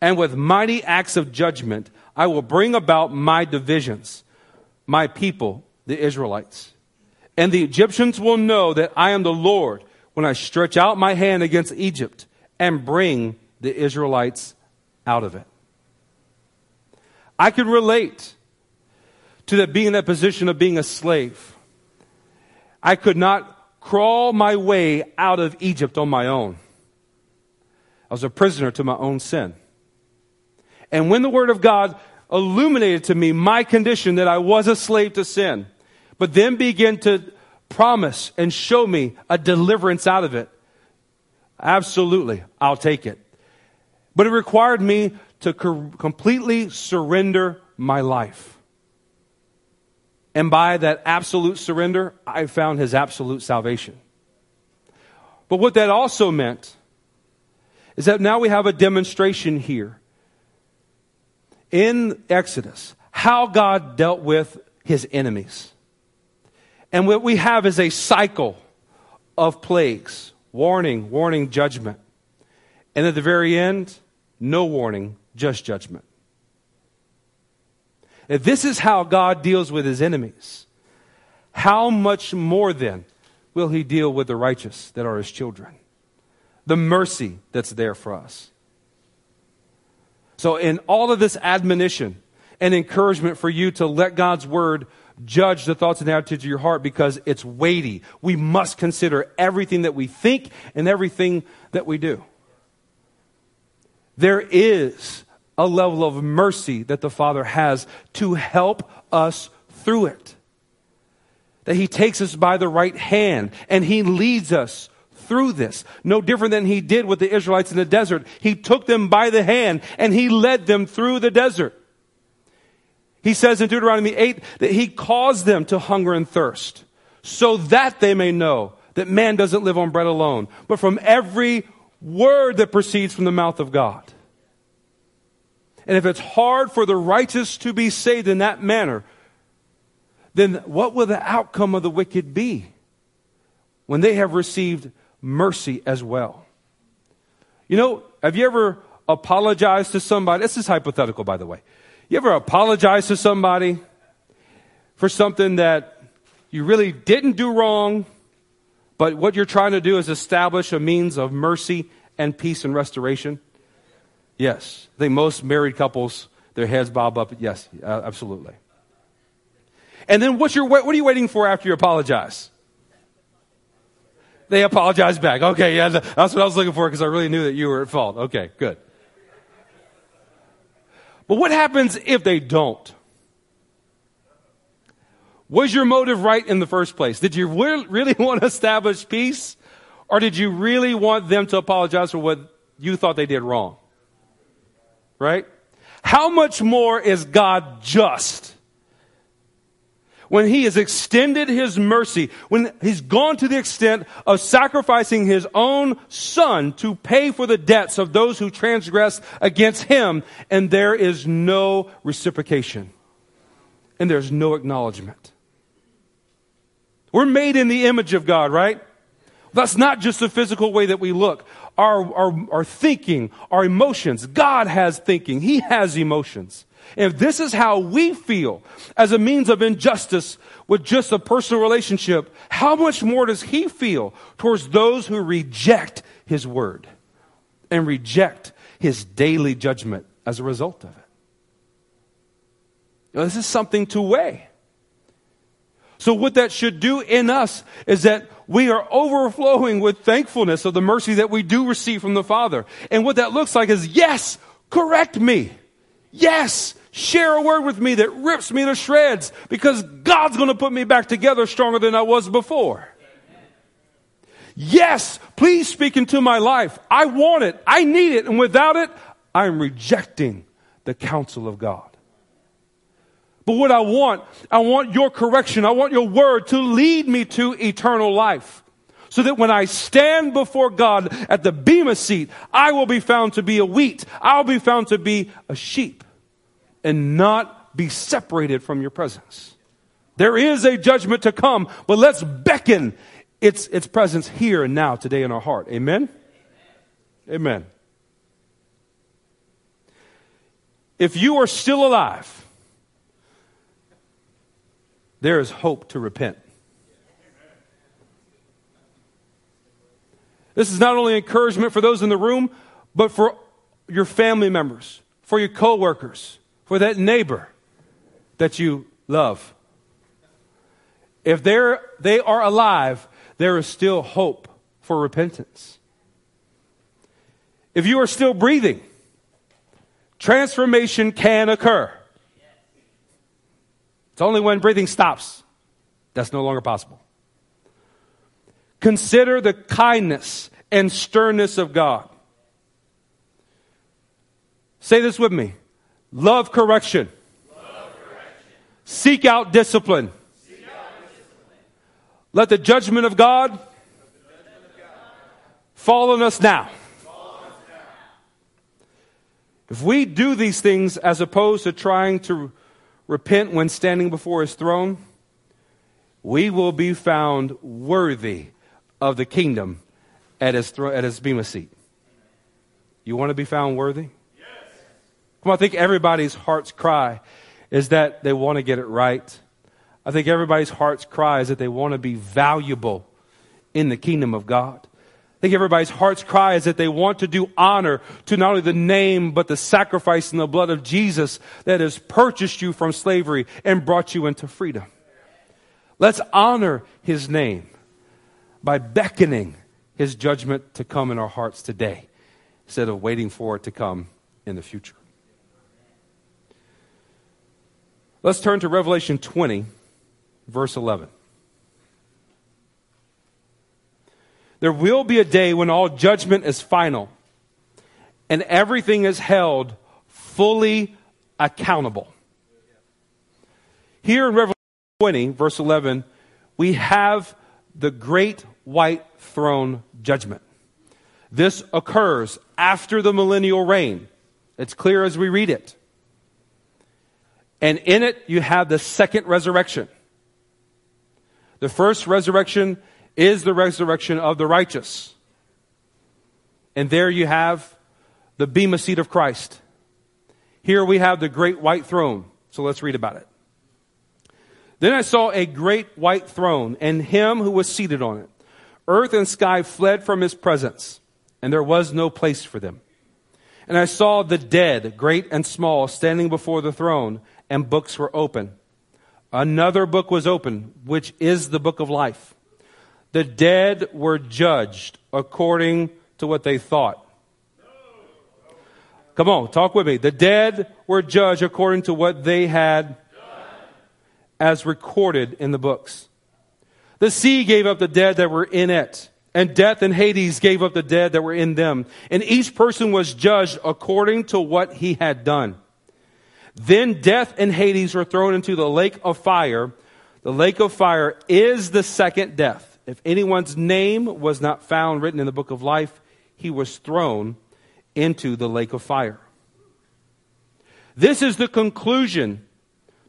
and with mighty acts of judgment, I will bring about my divisions, my people, the Israelites. And the Egyptians will know that I am the Lord when I stretch out my hand against Egypt and bring the Israelites out of it. I could relate to that being in that position of being a slave. I could not crawl my way out of Egypt on my own. I was a prisoner to my own sin. And when the Word of God illuminated to me my condition that I was a slave to sin, but then began to promise and show me a deliverance out of it, absolutely, I'll take it. But it required me to co- completely surrender my life. And by that absolute surrender, I found his absolute salvation. But what that also meant is that now we have a demonstration here in Exodus how God dealt with his enemies. And what we have is a cycle of plagues warning, warning, judgment. And at the very end, no warning, just judgment. If this is how God deals with his enemies, how much more then will he deal with the righteous that are his children? The mercy that's there for us. So, in all of this admonition and encouragement for you to let God's word judge the thoughts and attitudes of your heart because it's weighty, we must consider everything that we think and everything that we do. There is a level of mercy that the Father has to help us through it. That He takes us by the right hand and He leads us through this. No different than He did with the Israelites in the desert. He took them by the hand and He led them through the desert. He says in Deuteronomy 8 that He caused them to hunger and thirst so that they may know that man doesn't live on bread alone, but from every word that proceeds from the mouth of God. And if it's hard for the righteous to be saved in that manner, then what will the outcome of the wicked be when they have received mercy as well? You know, have you ever apologized to somebody? This is hypothetical, by the way. You ever apologize to somebody for something that you really didn't do wrong, but what you're trying to do is establish a means of mercy and peace and restoration? Yes. I think most married couples, their heads bob up. Yes, uh, absolutely. And then what's your, what are you waiting for after you apologize? They apologize back. Okay, yeah, that's what I was looking for because I really knew that you were at fault. Okay, good. But what happens if they don't? Was your motive right in the first place? Did you really *laughs* want to establish peace? Or did you really want them to apologize for what you thought they did wrong? right? How much more is God just? When he has extended his mercy, when he's gone to the extent of sacrificing his own son to pay for the debts of those who transgress against him, and there is no reciprocation. And there's no acknowledgement. We're made in the image of God, right? That's not just the physical way that we look our, our, our thinking, our emotions. God has thinking. He has emotions. If this is how we feel as a means of injustice with just a personal relationship, how much more does he feel towards those who reject his word and reject his daily judgment as a result of it? This is something to weigh. So, what that should do in us is that we are overflowing with thankfulness of the mercy that we do receive from the Father. And what that looks like is, yes, correct me. Yes, share a word with me that rips me to shreds because God's going to put me back together stronger than I was before. Yes, please speak into my life. I want it. I need it. And without it, I'm rejecting the counsel of God. But what I want, I want your correction. I want your word to lead me to eternal life. So that when I stand before God at the Bema seat, I will be found to be a wheat. I'll be found to be a sheep and not be separated from your presence. There is a judgment to come, but let's beckon its, its presence here and now today in our heart. Amen? Amen. If you are still alive, there is hope to repent. This is not only encouragement for those in the room, but for your family members, for your coworkers, for that neighbor that you love. If they're, they are alive, there is still hope for repentance. If you are still breathing, transformation can occur. It's only when breathing stops that's no longer possible. Consider the kindness and sternness of God. Say this with me love correction, love correction. Seek, out discipline. Let the judgment of God. fall on us now. If we do these things as opposed to trying to repent when standing before his throne, we will be found worthy of the kingdom at his, thro- at his Bema seat. You want to be found worthy? Yes. Come on, I think everybody's heart's cry is that they want to get it right. I think everybody's heart's cry is that they want to be valuable in the kingdom of God. I think everybody's heart's cry is that they want to do honor to not only the name, but the sacrifice and the blood of Jesus that has purchased you from slavery and brought you into freedom. Let's honor his name by beckoning his judgment to come in our hearts today instead of waiting for it to come in the future. Let's turn to Revelation 20, verse 11. There will be a day when all judgment is final and everything is held fully accountable. Here in Revelation 20, verse 11, we have the great white throne judgment. This occurs after the millennial reign. It's clear as we read it. And in it, you have the second resurrection. The first resurrection is the resurrection of the righteous. And there you have the Bema seat of Christ. Here we have the great white throne. So let's read about it. Then I saw a great white throne and him who was seated on it. Earth and sky fled from his presence, and there was no place for them. And I saw the dead, great and small, standing before the throne, and books were open. Another book was open, which is the book of life. The dead were judged according to what they thought. Come on, talk with me. The dead were judged according to what they had as recorded in the books. The sea gave up the dead that were in it, and death and Hades gave up the dead that were in them. And each person was judged according to what he had done. Then death and Hades were thrown into the lake of fire. The lake of fire is the second death. If anyone's name was not found written in the book of life, he was thrown into the lake of fire. This is the conclusion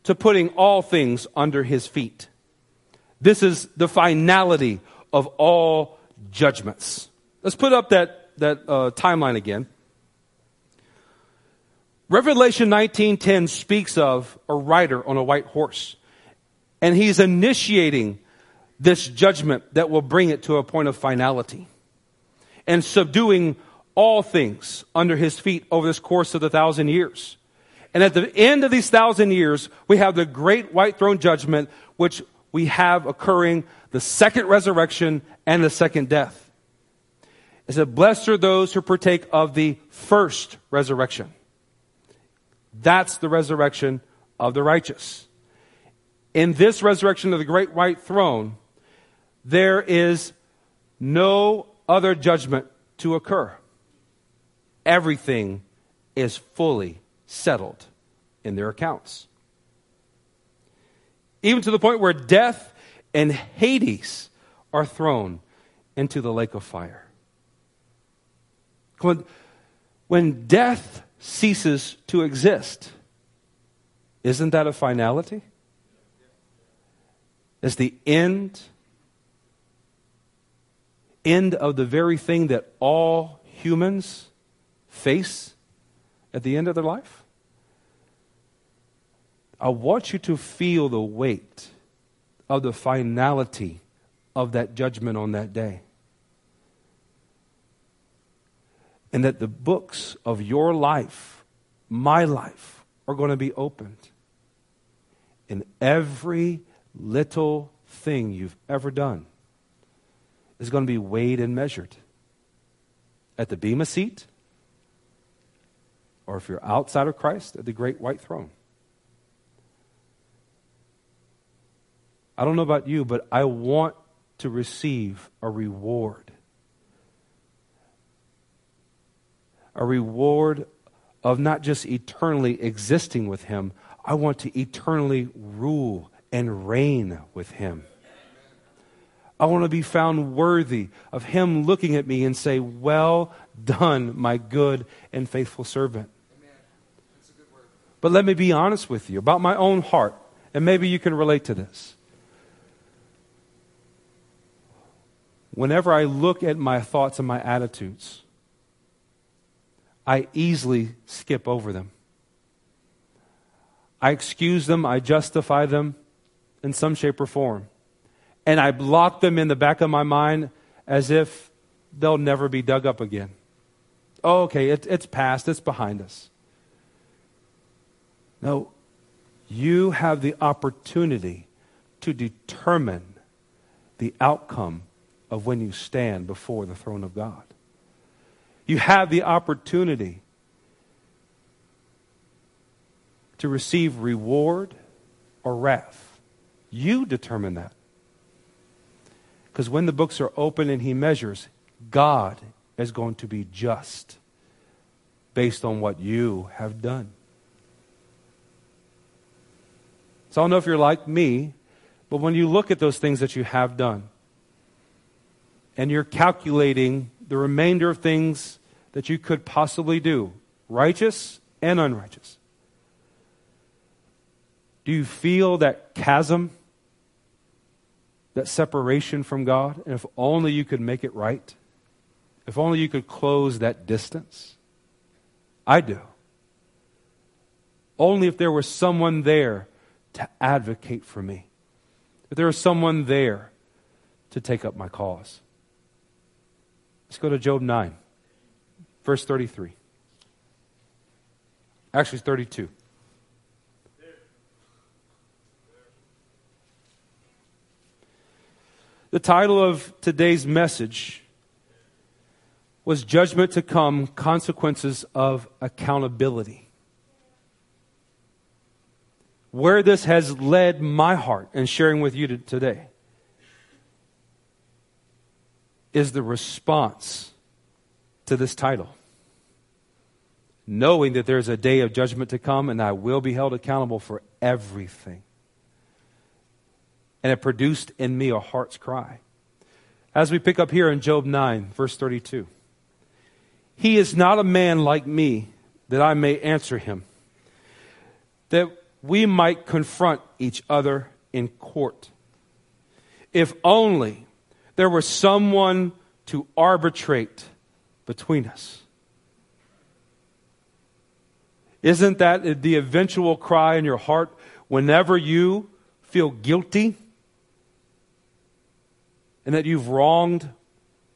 to putting all things under his feet. This is the finality of all judgments. Let's put up that, that uh, timeline again. Revelation 19:10 speaks of a rider on a white horse. And he's initiating this judgment that will bring it to a point of finality. And subduing all things under his feet over this course of the thousand years. And at the end of these thousand years, we have the great white throne judgment, which we have occurring the second resurrection and the second death. It said, Blessed are those who partake of the first resurrection. That's the resurrection of the righteous. In this resurrection of the great white throne, there is no other judgment to occur. Everything is fully settled in their accounts. Even to the point where death and Hades are thrown into the lake of fire. When, when death ceases to exist, isn't that a finality? Is the end end of the very thing that all humans face at the end of their life? I want you to feel the weight of the finality of that judgment on that day. And that the books of your life, my life, are going to be opened. And every little thing you've ever done is going to be weighed and measured. At the Bema seat, or if you're outside of Christ, at the great white throne. I don't know about you, but I want to receive a reward. A reward of not just eternally existing with Him, I want to eternally rule and reign with Him. I want to be found worthy of Him looking at me and say, Well done, my good and faithful servant. But let me be honest with you about my own heart, and maybe you can relate to this. Whenever I look at my thoughts and my attitudes, I easily skip over them. I excuse them, I justify them in some shape or form. And I block them in the back of my mind as if they'll never be dug up again. Oh, okay, it, it's past, it's behind us. No, you have the opportunity to determine the outcome of when you stand before the throne of God. You have the opportunity to receive reward or wrath. You determine that. Because when the books are open and He measures, God is going to be just based on what you have done. So I don't know if you're like me, but when you look at those things that you have done, and you're calculating the remainder of things that you could possibly do, righteous and unrighteous. Do you feel that chasm, that separation from God? And if only you could make it right, if only you could close that distance. I do. Only if there was someone there to advocate for me, if there was someone there to take up my cause. Let's go to Job 9, verse 33. Actually, it's 32. The title of today's message was Judgment to Come Consequences of Accountability. Where this has led my heart and sharing with you today is the response to this title. Knowing that there's a day of judgment to come and I will be held accountable for everything. And it produced in me a heart's cry. As we pick up here in Job 9, verse 32. He is not a man like me that I may answer him, that we might confront each other in court. If only there were someone to arbitrate between us. Isn't that the eventual cry in your heart whenever you feel guilty and that you've wronged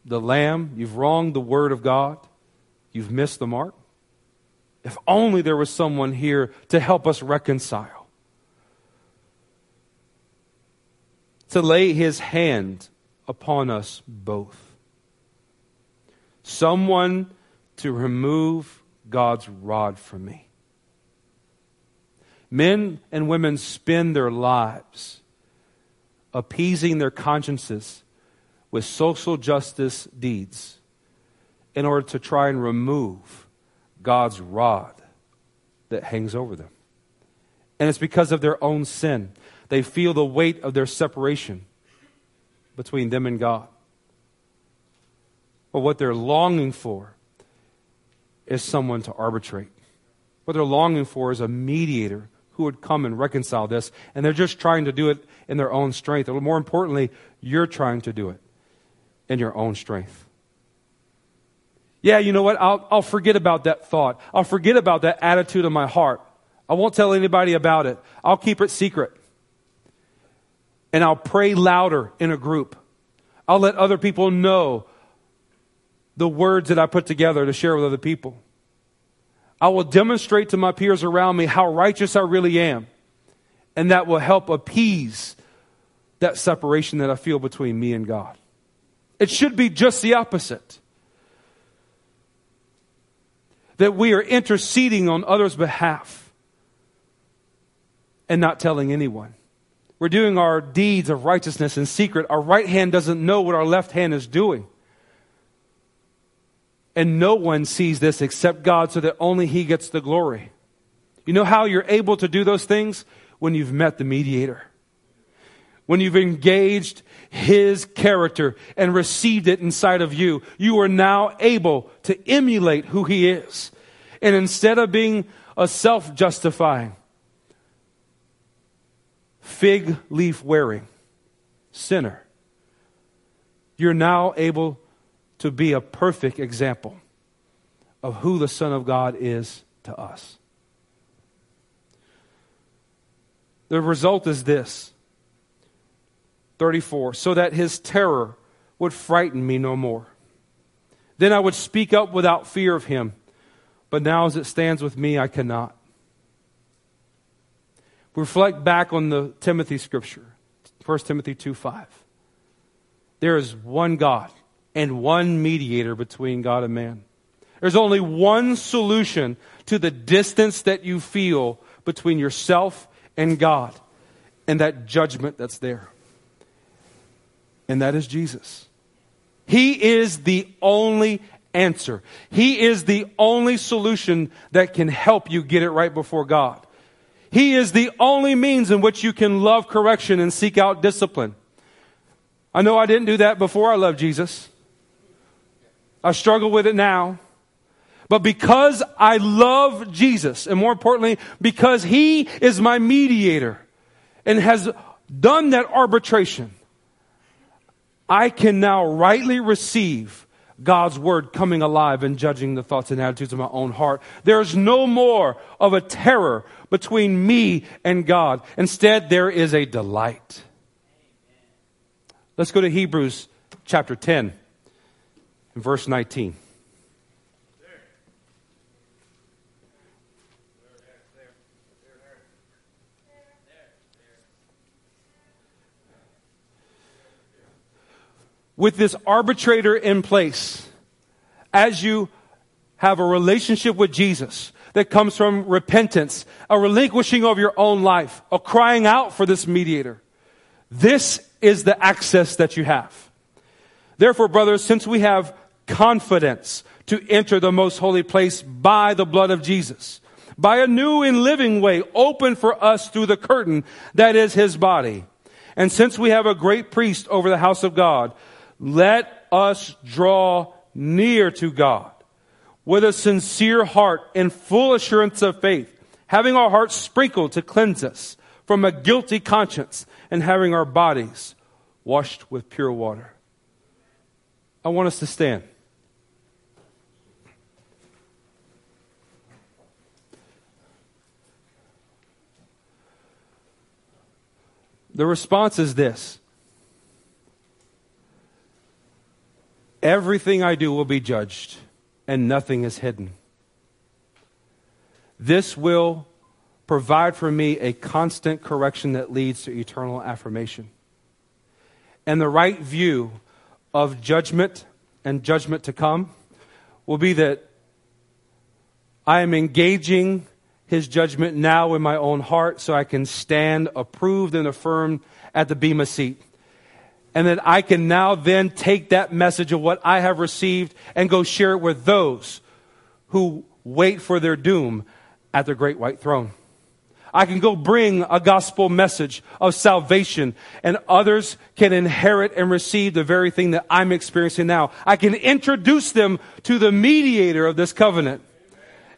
the Lamb, you've wronged the Word of God, you've missed the mark? If only there was someone here to help us reconcile, to lay his hand upon us both. Someone to remove God's rod from me. Men and women spend their lives appeasing their consciences with social justice deeds in order to try and remove God's rod that hangs over them. And it's because of their own sin. They feel the weight of their separation between them and God. But what they're longing for is someone to arbitrate. What they're longing for is a mediator who would come and reconcile this. And they're just trying to do it in their own strength. Or more importantly, you're trying to do it in your own strength. Yeah, you know what? I'll, I'll forget about that thought. I'll forget about that attitude of my heart. I won't tell anybody about it. I'll keep it secret. And I'll pray louder in a group. I'll let other people know the words that I put together to share with other people. I will demonstrate to my peers around me how righteous I really am. And that will help appease that separation that I feel between me and God. It should be just the opposite. That we are interceding on others' behalf and not telling anyone. We're doing our deeds of righteousness in secret. Our right hand doesn't know what our left hand is doing. And no one sees this except God so that only He gets the glory. You know how you're able to do those things? When you've met the mediator. When you've engaged His character and received it inside of you, you are now able to emulate who He is. And instead of being a self justifying, fig leaf wearing sinner, you're now able to be a perfect example of who the Son of God is to us. The result is this 34 so that his terror would frighten me no more. Then I would speak up without fear of him, but now as it stands with me, I cannot. Reflect back on the Timothy scripture, 1 Timothy 2 5. There is one God and one mediator between God and man. There's only one solution to the distance that you feel between yourself and God and that judgment that's there. And that is Jesus. He is the only answer. He is the only solution that can help you get it right before God. He is the only means in which you can love correction and seek out discipline. I know I didn't do that before I loved Jesus. I struggle with it now. But because I love Jesus, and more importantly, because He is my mediator and has done that arbitration, I can now rightly receive God's word coming alive and judging the thoughts and attitudes of my own heart. There's no more of a terror between me and God. Instead, there is a delight. Let's go to Hebrews chapter 10 and verse 19. With this arbitrator in place, as you have a relationship with Jesus that comes from repentance, a relinquishing of your own life, a crying out for this mediator, this is the access that you have. Therefore, brothers, since we have confidence to enter the most holy place by the blood of Jesus, by a new and living way open for us through the curtain that is his body. And since we have a great priest over the house of God, let us draw near to God with a sincere heart and full assurance of faith, having our hearts sprinkled to cleanse us from a guilty conscience and having our bodies washed with pure water. I want us to stand. The response is this Everything I do will be judged, and nothing is hidden. This will provide for me a constant correction that leads to eternal affirmation. And the right view of judgment and judgment to come will be that I am engaging his judgment now in my own heart so I can stand approved and affirmed at the Bema seat. And that I can now then take that message of what I have received and go share it with those who wait for their doom at the great white throne. I can go bring a gospel message of salvation and others can inherit and receive the very thing that I'm experiencing now. I can introduce them to the mediator of this covenant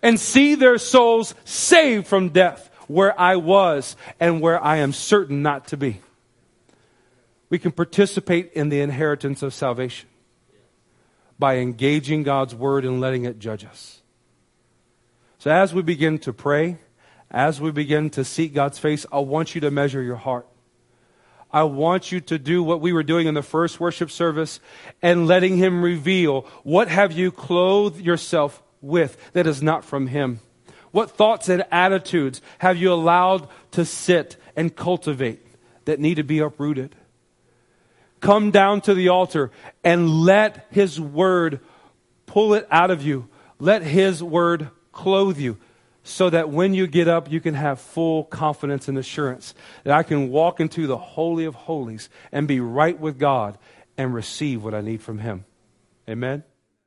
and see their souls saved from death where I was and where I am certain not to be. We can participate in the inheritance of salvation by engaging God's word and letting it judge us. So as we begin to pray, as we begin to seek God's face, I want you to measure your heart. I want you to do what we were doing in the first worship service and letting Him reveal what have you clothed yourself with that is not from Him. What thoughts and attitudes have you allowed to sit and cultivate that need to be uprooted? Come down to the altar and let His Word pull it out of you. Let His Word clothe you so that when you get up, you can have full confidence and assurance that I can walk into the Holy of Holies and be right with God and receive what I need from Him. Amen.